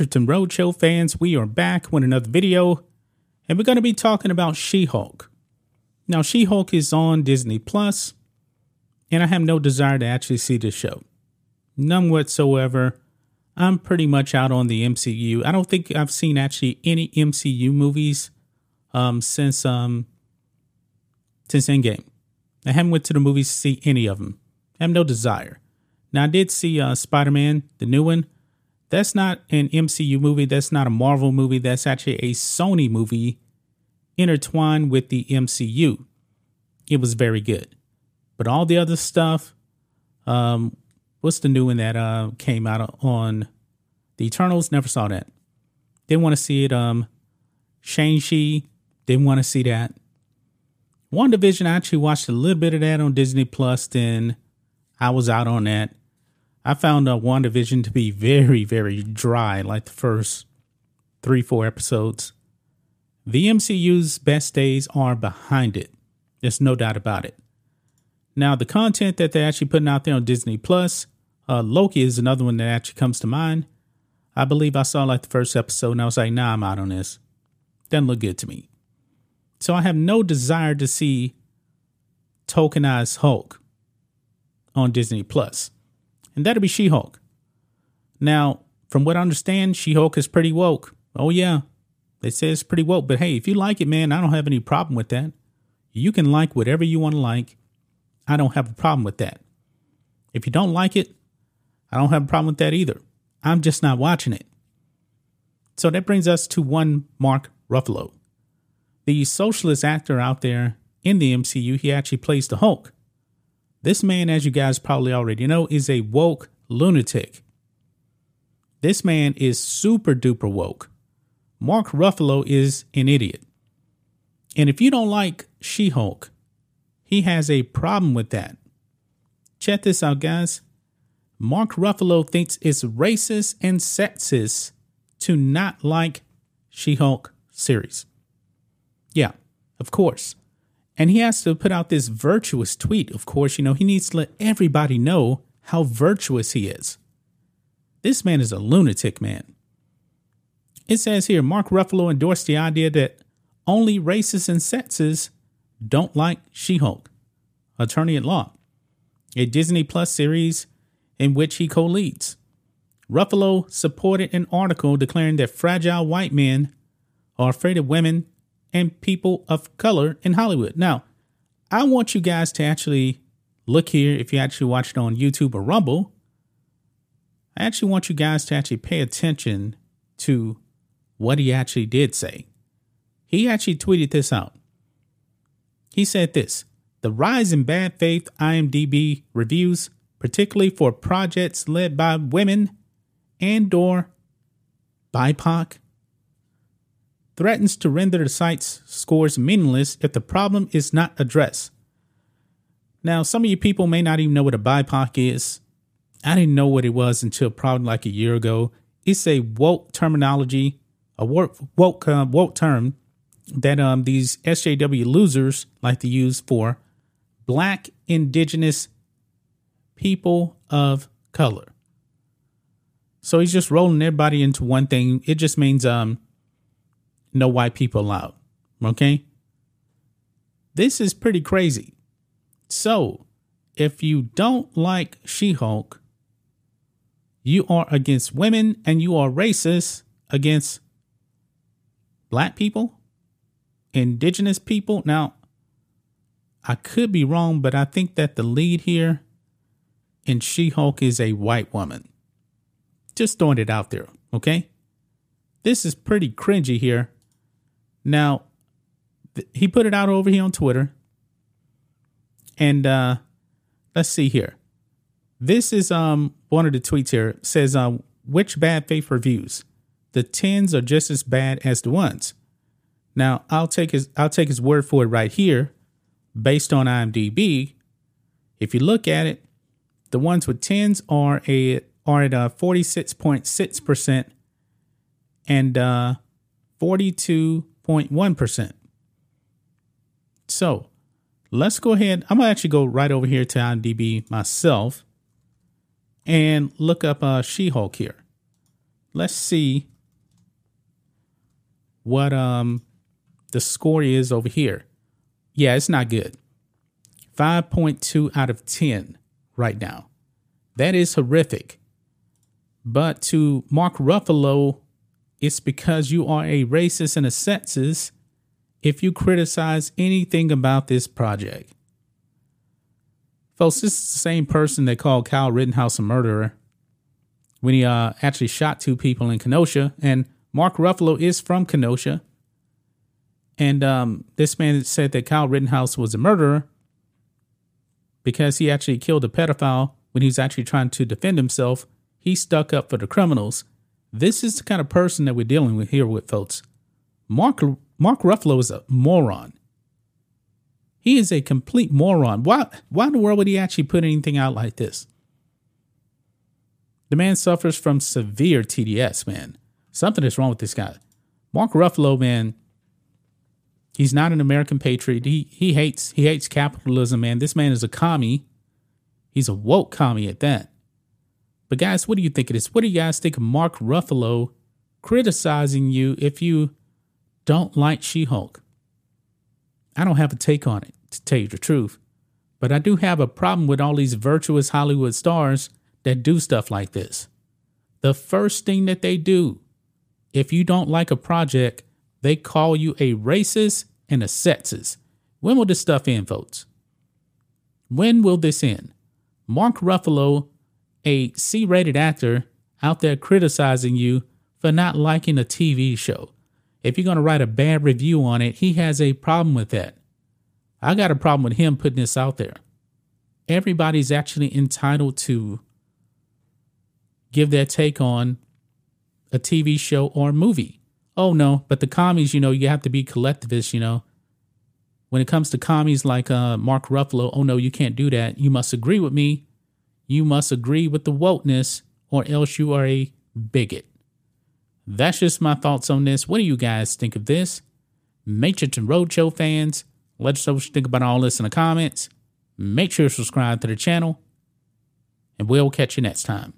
Richardson Roadshow fans, we are back with another video, and we're going to be talking about She-Hulk. Now, She-Hulk is on Disney Plus, and I have no desire to actually see this show. None whatsoever. I'm pretty much out on the MCU. I don't think I've seen actually any MCU movies um, since um, since Endgame. I haven't went to the movies to see any of them. I have no desire. Now I did see uh, Spider Man, the new one. That's not an MCU movie. That's not a Marvel movie. That's actually a Sony movie intertwined with the MCU. It was very good. But all the other stuff, um, what's the new one that uh, came out on the Eternals? Never saw that. Didn't want to see it. Um, Shang-Chi, didn't want to see that. WandaVision, I actually watched a little bit of that on Disney Plus. Then I was out on that. I found uh, WandaVision to be very, very dry, like the first three, four episodes. The MCU's best days are behind it. There's no doubt about it. Now, the content that they're actually putting out there on Disney Plus, uh, Loki is another one that actually comes to mind. I believe I saw like the first episode and I was like, nah, I'm out on this. Doesn't look good to me. So I have no desire to see tokenized Hulk on Disney Plus and that'll be She Hulk. Now, from what I understand, She Hulk is pretty woke. Oh, yeah, they say it's pretty woke. But hey, if you like it, man, I don't have any problem with that. You can like whatever you want to like. I don't have a problem with that. If you don't like it, I don't have a problem with that either. I'm just not watching it. So that brings us to one Mark Ruffalo. The socialist actor out there in the MCU, he actually plays the Hulk. This man, as you guys probably already know, is a woke lunatic. This man is super duper woke. Mark Ruffalo is an idiot. And if you don't like She Hulk, he has a problem with that. Check this out, guys. Mark Ruffalo thinks it's racist and sexist to not like She Hulk series. Yeah, of course. And he has to put out this virtuous tweet. Of course, you know, he needs to let everybody know how virtuous he is. This man is a lunatic, man. It says here Mark Ruffalo endorsed the idea that only racists and sexists don't like She Hulk, attorney at law, a Disney Plus series in which he co leads. Ruffalo supported an article declaring that fragile white men are afraid of women and people of color in Hollywood. Now, I want you guys to actually look here if you actually watch it on YouTube or Rumble. I actually want you guys to actually pay attention to what he actually did say. He actually tweeted this out. He said this The rise in bad faith IMDb reviews, particularly for projects led by women and or BIPOC threatens to render the site's scores meaningless if the problem is not addressed. Now, some of you people may not even know what a BIPOC is. I didn't know what it was until probably like a year ago. It's a woke terminology, a woke woke, uh, woke term that um, these SJW losers like to use for black indigenous people of color. So he's just rolling everybody into one thing. It just means um no white people allowed. Okay? This is pretty crazy. So, if you don't like She Hulk, you are against women and you are racist against black people, indigenous people. Now, I could be wrong, but I think that the lead here in She Hulk is a white woman. Just throwing it out there, okay? This is pretty cringy here now, th- he put it out over here on Twitter. And uh, let's see here. This is um one of the tweets here. It says um which bad faith reviews? The tens are just as bad as the ones. Now I'll take his I'll take his word for it right here, based on IMDb. If you look at it, the ones with tens are a are at forty six point six percent, and uh, forty two 0.1%. So let's go ahead. I'm going to actually go right over here to IMDb myself and look up uh, She Hulk here. Let's see what um the score is over here. Yeah, it's not good. 5.2 out of 10 right now. That is horrific. But to Mark Ruffalo, it's because you are a racist and a sexist if you criticize anything about this project. Folks, this is the same person that called Kyle Rittenhouse a murderer when he uh, actually shot two people in Kenosha. And Mark Ruffalo is from Kenosha. And um, this man said that Kyle Rittenhouse was a murderer because he actually killed a pedophile when he was actually trying to defend himself. He stuck up for the criminals. This is the kind of person that we're dealing with here with folks. Mark Mark Ruffalo is a moron. He is a complete moron. Why why in the world would he actually put anything out like this? The man suffers from severe TDS, man. Something is wrong with this guy. Mark Ruffalo, man, he's not an American patriot. He he hates he hates capitalism, man. This man is a commie. He's a woke commie at that. But guys, what do you think it is? What do you guys think of Mark Ruffalo criticizing you if you don't like She Hulk. I don't have a take on it, to tell you the truth. But I do have a problem with all these virtuous Hollywood stars that do stuff like this. The first thing that they do, if you don't like a project, they call you a racist and a sexist. When will this stuff end, folks? When will this end? Mark Ruffalo, a C rated actor, out there criticizing you for not liking a TV show if you're going to write a bad review on it, he has a problem with that. I got a problem with him putting this out there. Everybody's actually entitled to give their take on a TV show or movie. Oh no, but the commies, you know, you have to be collectivist, you know. When it comes to commies like uh, Mark Ruffalo, oh no, you can't do that. You must agree with me. You must agree with the wokeness, or else you are a bigot. That's just my thoughts on this. What do you guys think of this? Make sure to Roadshow fans, let us know what you think about all this in the comments. Make sure to subscribe to the channel, and we'll catch you next time.